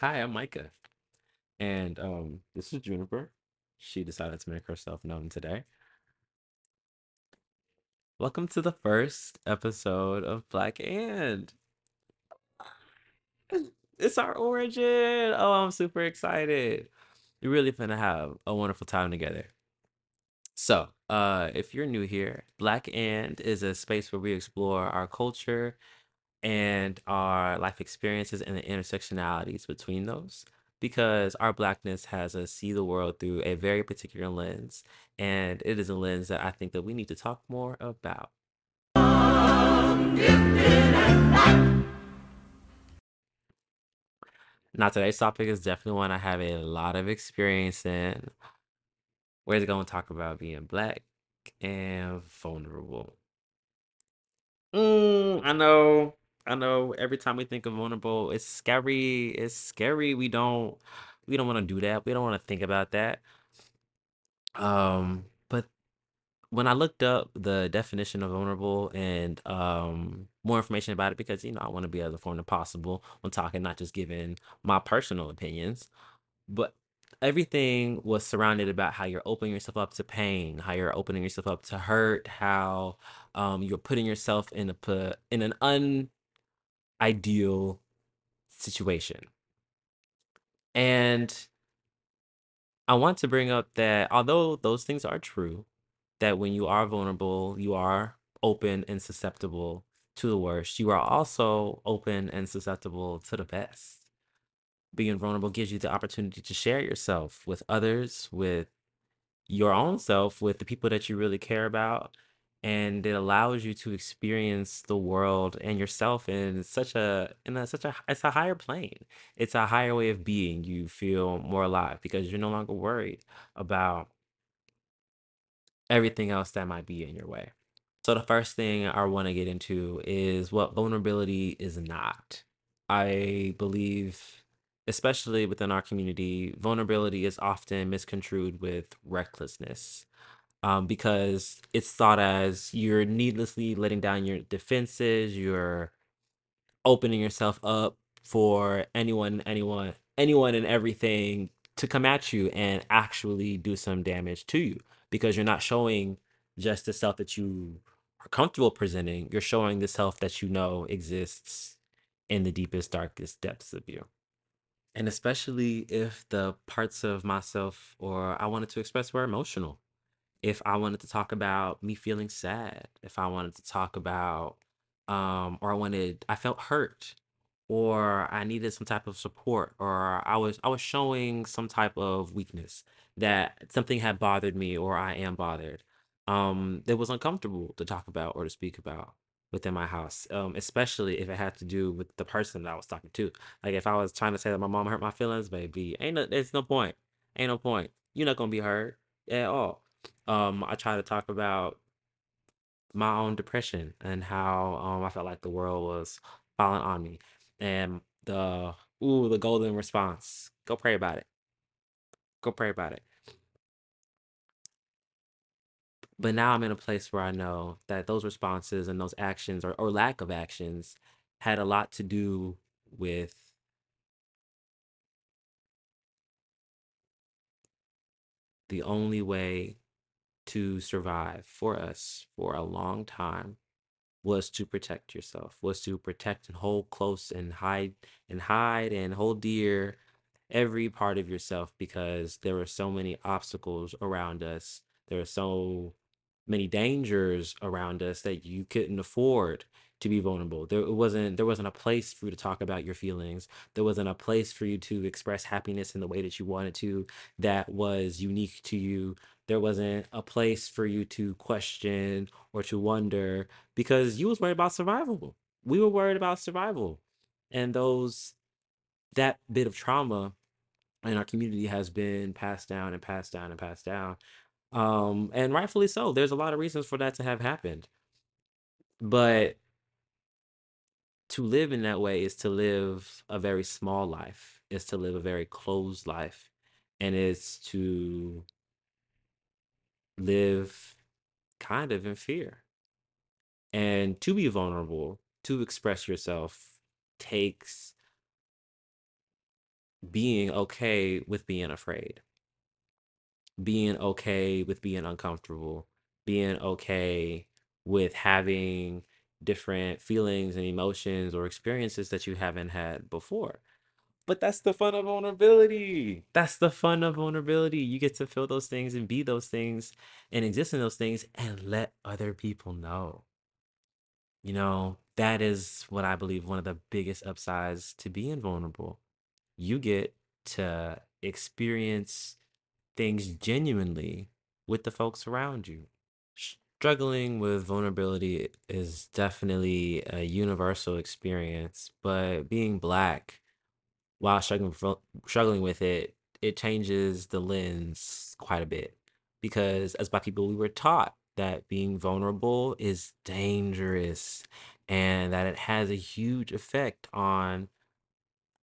Hi, I'm Mycah, and um, this is Juniper. She decided to make herself known today. Welcome to the first episode of Black and. It's our origin. Oh, I'm super excited. We're really finna have a wonderful time together. So, uh, if you're new here, Black and is a space where we explore our culture and our life experiences and the intersectionalities between those because our blackness has us see the world through a very particular lens and it is a lens that i think that we need to talk more about now today's topic is definitely one i have a lot of experience in we're going to talk about being black and vulnerable Mm, I know. I know. Every time we think of vulnerable, it's scary. It's scary. We don't we don't want to do that. We don't want to think about that. Um, but when I looked up the definition of vulnerable and um more information about it, because you know I want to be as informed as possible when talking, not just giving my personal opinions, but everything was surrounded about how you're opening yourself up to pain, how you're opening yourself up to hurt, how um you're putting yourself in a pu- in an unideal situation. And I want to bring up that although those things are true, that when you are vulnerable, you are open and susceptible to the worst, you are also open and susceptible to the best. Being vulnerable gives you the opportunity to share yourself with others, with your own self, with the people that you really care about. And it allows you to experience the world and yourself in such a in a such a it's a higher plane. It's a higher way of being. You feel more alive because you're no longer worried about everything else that might be in your way. So the first thing I want to get into is what vulnerability is not. I believe, especially within our community, vulnerability is often misconstrued with recklessness um, because it's thought as you're needlessly letting down your defenses, you're opening yourself up for anyone, anyone, anyone and everything to come at you and actually do some damage to you because you're not showing just the self that you are comfortable presenting, you're showing the self that you know exists in the deepest, darkest depths of you. And especially if the parts of myself or I wanted to express were emotional if I wanted to talk about me feeling sad, if I wanted to talk about, um, or I wanted, I felt hurt, or I needed some type of support, or I was I was showing some type of weakness that something had bothered me, or I am bothered. Um, it was uncomfortable to talk about or to speak about within my house, um, especially if it had to do with the person that I was talking to. Like if I was trying to say that my mom hurt my feelings, baby, ain't no, there's no point. Ain't no point. You're not gonna be hurt at all um, I try to talk about my own depression and how um, I felt like the world was falling on me. And the ooh, the golden response. Go pray about it. Go pray about it. But now I'm in a place where I know that those responses and those actions or, or lack of actions had a lot to do with the only way to survive for us for a long time was to protect yourself, was to protect and hold close and hide and hide and hold dear every part of yourself because there were so many obstacles around us. There are so many dangers around us that you couldn't afford to be vulnerable. There wasn't there wasn't a place for you to talk about your feelings. There wasn't a place for you to express happiness in the way that you wanted to that was unique to you. There wasn't a place for you to question or to wonder because you was worried about survival. We were worried about survival. And those that bit of trauma in our community has been passed down and passed down and passed down. Um, and rightfully so. There's a lot of reasons for that to have happened. But to live in that way is to live a very small life, is to live a very closed life, and it's to live kind of in fear. And to be vulnerable, to express yourself takes being okay with being afraid, being okay with being uncomfortable, being okay with having different feelings and emotions or experiences that you haven't had before. But that's the fun of vulnerability. That's the fun of vulnerability. You get to feel those things and be those things and exist in those things and let other people know. You know, that is what I believe one of the biggest upsides to being vulnerable. You get to experience things genuinely with the folks around you. Struggling with vulnerability is definitely a universal experience, but being black while struggling struggling with it, it changes the lens quite a bit because as black people, we were taught that being vulnerable is dangerous and that it has a huge effect on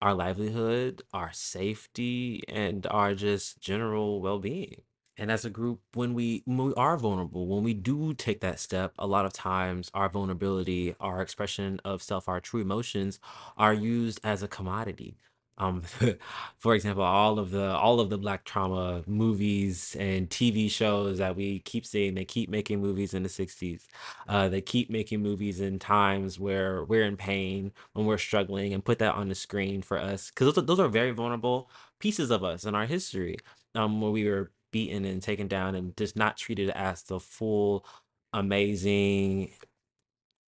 our livelihood, our safety, and our just general well-being. And as a group, when we when we are vulnerable, when we do take that step, a lot of times our vulnerability, our expression of self, our true emotions are used as a commodity. Um, for example, all of the all of the black trauma movies and TV shows that we keep seeing, they keep making movies in the 60s. Uh, they keep making movies in times where we're in pain, when we're struggling, and put that on the screen for us. Because those are, those are very vulnerable pieces of us in our history um, where we were beaten and taken down and just not treated as the full, amazing,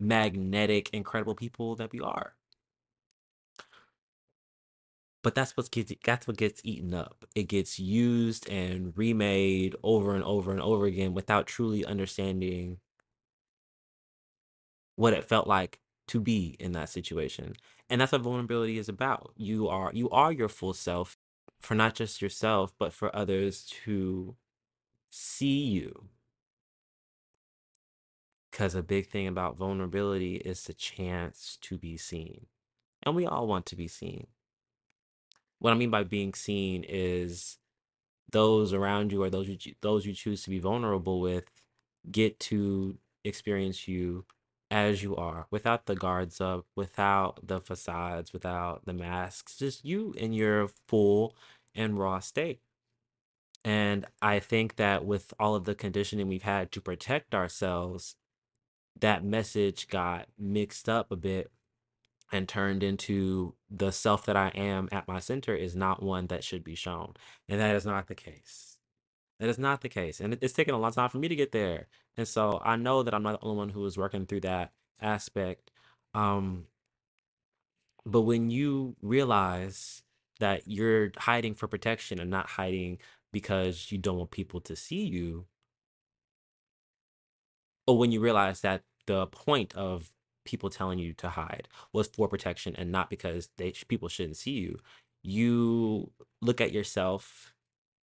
magnetic, incredible people that we are. But that's what gets that's what gets eaten up. It gets used and remade over and over and over again without truly understanding what it felt like to be in that situation. And that's what vulnerability is about. You are you are your full self for not just yourself, but for others to see you Because a big thing about vulnerability is the chance to be seen. And we all want to be seen. What I mean by being seen is those around you or those you those you choose to be vulnerable with get to experience you as you are, without the guards up, without the facades, without the masks, just you in your full and raw state. And I think that with all of the conditioning we've had to protect ourselves, that message got mixed up a bit and turned into the self that I am at my center is not one that should be shown. And that is not the case. That is not the case. And it- it's taken a long time for me to get there. And so I know that I'm not the only one who is working through that aspect. Um, but when you realize that you're hiding for protection and not hiding because you don't want people to see you, Or when you realize that the point of people telling you to hide was for protection and not because they people shouldn't see you, you look at yourself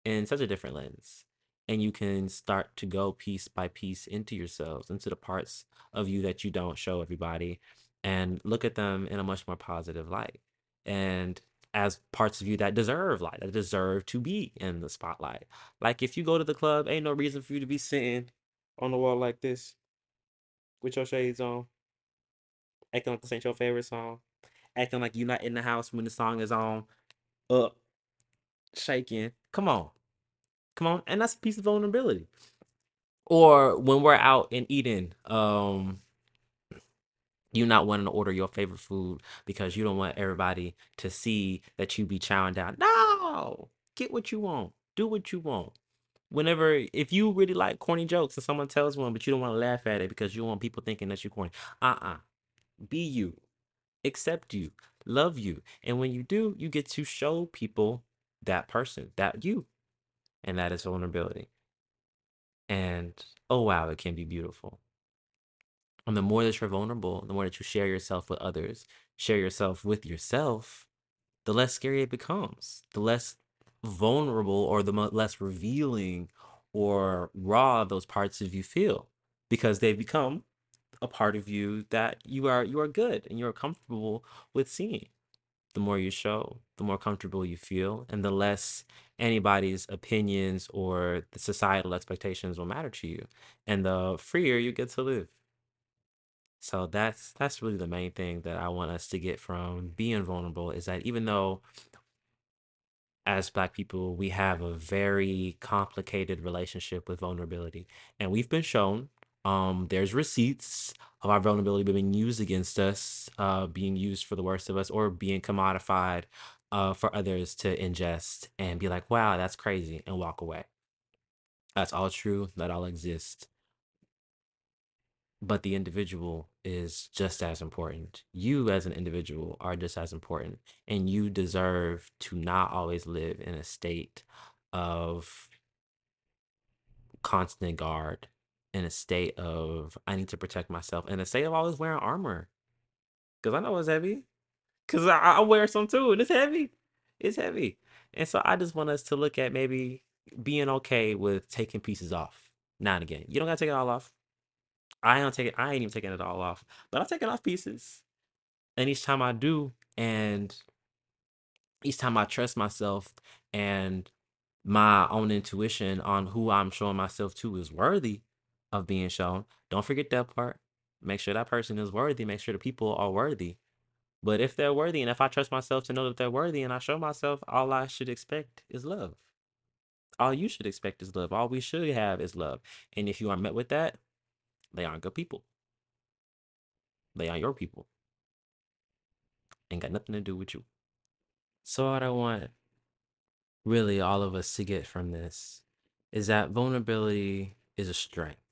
in such a different lens. And you can start to go piece by piece into yourselves, into the parts of you that you don't show everybody, and look at them in a much more positive light. And as parts of you that deserve light, that deserve to be in the spotlight. Like if you go to the club, ain't no reason for you to be sitting on the wall like this with your shades on, acting like this ain't your favorite song, acting like you're not in the house when the song is on, up, shaking. Come on, come on, and that's a piece of vulnerability. Or when we're out and eating, um, you not wanting to order your favorite food because you don't want everybody to see that you be chowing down. No, get what you want, do what you want. Whenever, if you really like corny jokes and someone tells one, but you don't want to laugh at it because you want people thinking that you're corny, uh uh be you. accept you, love you. And when you do, you get to show people that person, that you, and that is vulnerability. And oh, wow, it can be beautiful. And the more that you're vulnerable, the more that you share yourself with others, share yourself with yourself, the less scary it becomes, the less vulnerable or the less revealing or raw those parts of you feel because they become a part of you that you are you are good and you're comfortable with seeing the more you show, the more comfortable you feel, and the less anybody's opinions or the societal expectations will matter to you, and the freer you get to live. So that's that's really the main thing that I want us to get from being vulnerable is that even though as Black people, we have a very complicated relationship with vulnerability. And we've been shown um, there's receipts of our vulnerability being used against us, uh, being used for the worst of us, or being commodified uh, for others to ingest and be like, wow, that's crazy, and walk away. That's all true. That all exists. But the individual is just as important. You, as an individual, are just as important. And you deserve to not always live in a state of constant guard, in a state of, I need to protect myself, in a state of always wearing armor. Because I know it's heavy. Because I, I wear some too, and it's heavy. It's heavy. And so I just want us to look at maybe being okay with taking pieces off now and again. You don't gotta take it all off. I don't take it. I ain't even taking it all off, but I'm taking off pieces. And each time I do, and each time I trust myself and my own intuition on who I'm showing myself to is worthy of being shown. Don't forget that part. Make sure that person is worthy. Make sure the people are worthy. But if they're worthy, and if I trust myself to know that they're worthy, and I show myself, all I should expect is love. All you should expect is love. All we should have is love. And if you are met with that, they aren't good people. They aren't your people. Ain't got nothing to do with you. So what I want really all of us to get from this is that vulnerability is a strength.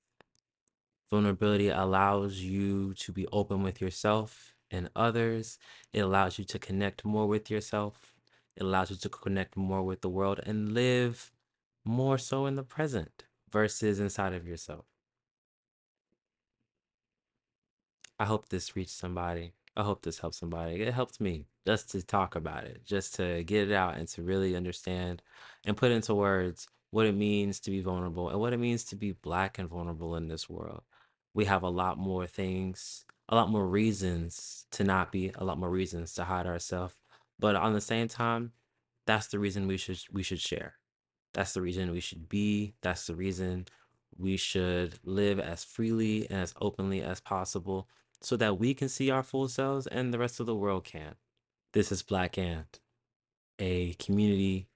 Vulnerability allows you to be open with yourself and others. It allows you to connect more with yourself. It allows you to connect more with the world and live more so in the present versus inside of yourself. I hope this reached somebody. I hope this helps somebody. It helped me just to talk about it, just to get it out and to really understand and put into words what it means to be vulnerable and what it means to be black and vulnerable in this world. We have a lot more things, a lot more reasons to not be, a lot more reasons to hide ourselves. But on the same time, that's the reason we should we should share. That's the reason we should be. That's the reason we should live as freely and as openly as possible so that we can see our full selves and the rest of the world can. This is Black And, a community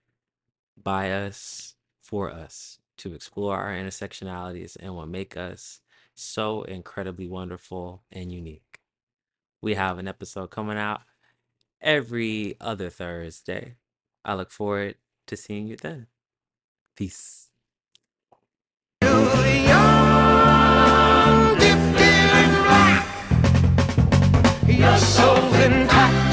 by us, for us, to explore our intersectionalities and what make us so incredibly wonderful and unique. We have an episode coming out every other Thursday. I look forward to seeing you then. Peace. Your soul's intact.